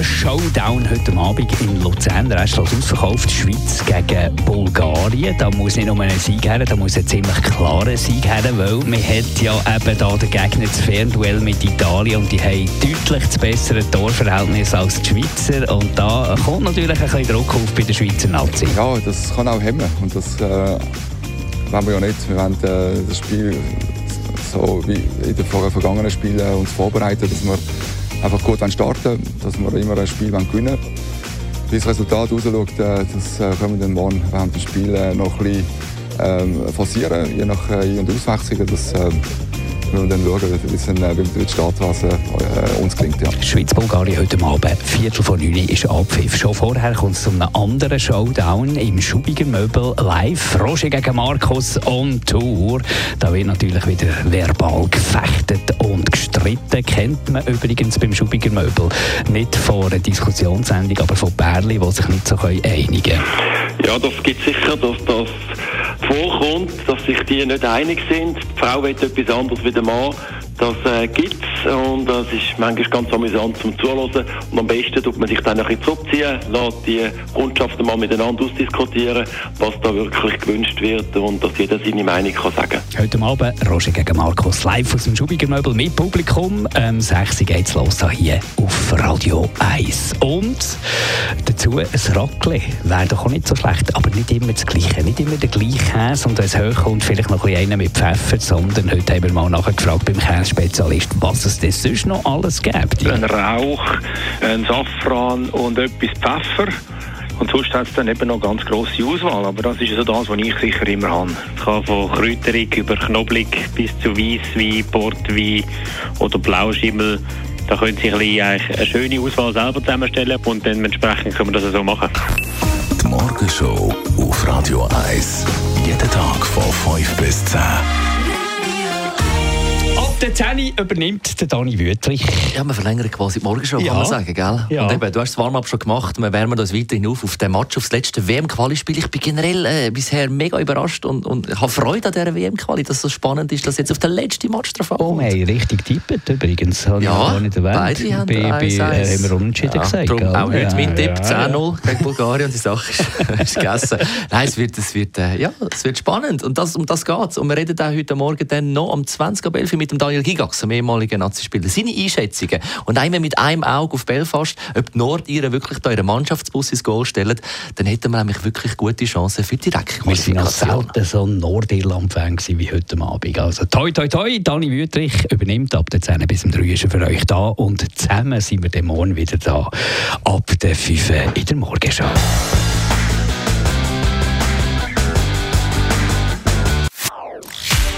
Fußball-Showdown heute Abend in Luzern. Der Rest ist ausverkauft. Schweiz gegen Bulgarien. Da muss nicht nur ein Sieg her, da muss ein ziemlich klarer Sieg her, weil man hat ja eben da den Gegner das Fernduell mit Italien und die haben deutlich das bessere Torverhältnis als die Schweizer. Und da kommt natürlich ein bisschen Druck auf bei der Schweizer Nazi. Ja, das kann auch hemmen und das äh, wollen wir ja nicht. Wir wollen äh, das Spiel so wie in den vergangenen Spielen uns vorbereiten, dass wir einfach gut starten dass wir immer ein Spiel gewinnen wollen. Wie das Resultat ausschaut, äh, das äh, können wir dann morgen während des Spiels noch ein bisschen ähm, forcieren, je nach Ein- und Auswechslungen. Wir dann schauen, wie es dann, äh, wie die Startphase äh, uns gelingt. Ja. Schweiz-Bulgarien heute Abend, Viertel vor neun ist Abpfiff. Schon vorher kommt es zu einem anderen Showdown im Schubiger Möbel live. Roger gegen Markus on Tour. Da wird natürlich wieder verbal gefechtet und gestritten. Kennt man übrigens beim Schubiger Möbel. Nicht von einer Diskussionssendung, aber von Bärli, die sich nicht so einigen können. Ja, das gibt sicher, dass das vorkommt, dass sich die nicht einig sind. Die Frau will etwas anderes wie der Mann. Das äh, es und das ist manchmal ganz amüsant zum Zuhören. Und am besten tut man sich dann ein bisschen zurückziehen, lässt die Kundschaften mal miteinander ausdiskutieren, was da wirklich gewünscht wird und dass jeder seine Meinung kann sagen kann. Heute Abend Roger gegen Markus live aus dem Schubiger Möbel mit Publikum. Ähm, 6 Uhr geht's los hier auf Radio 1. Und dazu ein Raclette. Wäre doch auch nicht so schlecht, aber nicht immer das Gleiche. Nicht immer der gleiche Käse und wenn es hochkommt, vielleicht noch ein bisschen einen mit Pfeffer, sondern heute haben wir mal nachgefragt beim Käsespezialist, was es denn sonst noch alles gibt. Ein Rauch, ein Safran und etwas Pfeffer. Und sonst hat es dann eben noch eine ganz grosse Auswahl. Aber das ist so das, was ich sicher immer habe. Es kann von Kräuterig über Knoblauch bis zu Weisswein, Portwein oder Blauschimmel. Da können Sie ein eine schöne Auswahl selber zusammenstellen und dann entsprechend können wir das so machen. Die Morgenshow auf Radio 1. Jeden Tag von 5 bis 10. Ab der 10 übernimmt der Dani Wüttrich. Ja, wir verlängern quasi die Morgenshow, Ja. kann man sagen, gell? Ja. Und eben, du hast das Warm-up schon gemacht, wir wärmen uns weiterhin auf auf den Match, auf das letzte WM-Quali-Spiel. Ich bin generell äh, bisher mega überrascht und, und habe Freude an dieser WM-Quali, dass es so spannend ist, dass jetzt auf den letzten Match drauf Oh, wir haben richtig tippt übrigens. Habe ich Ja, gar nicht erwähnt. beide haben bei, bei, äh, haben wir unentschieden Ja, gesagt. Darum auch heute Ja, mein Tipp, ja, 10-0 gegen Bulgarien und die Sache ist, ist gegessen. Nein, es wird, es, wird, äh, ja, es wird spannend und das, um das geht es. Und wir reden auch heute Morgen dann noch um 20 Uhr mit dem Daniel Gigax, dem ehemaligen Nazi-Spieler. Seine Einschätzungen und einmal mit einem Auge auf Belfast, ob die Nordiren wirklich da ihren Mannschaftsbus ins Goal stellen, dann hätten wir nämlich wirklich gute Chancen für die Wir sind noch Direktqualifikation. selten so ein Nordirland-Fan wie heute Abend. Also toi, toi, toi, Dani Wüttrich übernimmt ab der 10 bis zum 3 ist er für euch da und zusammen sind wir dann morgen wieder da. Ab der 5 in der Morgenshow.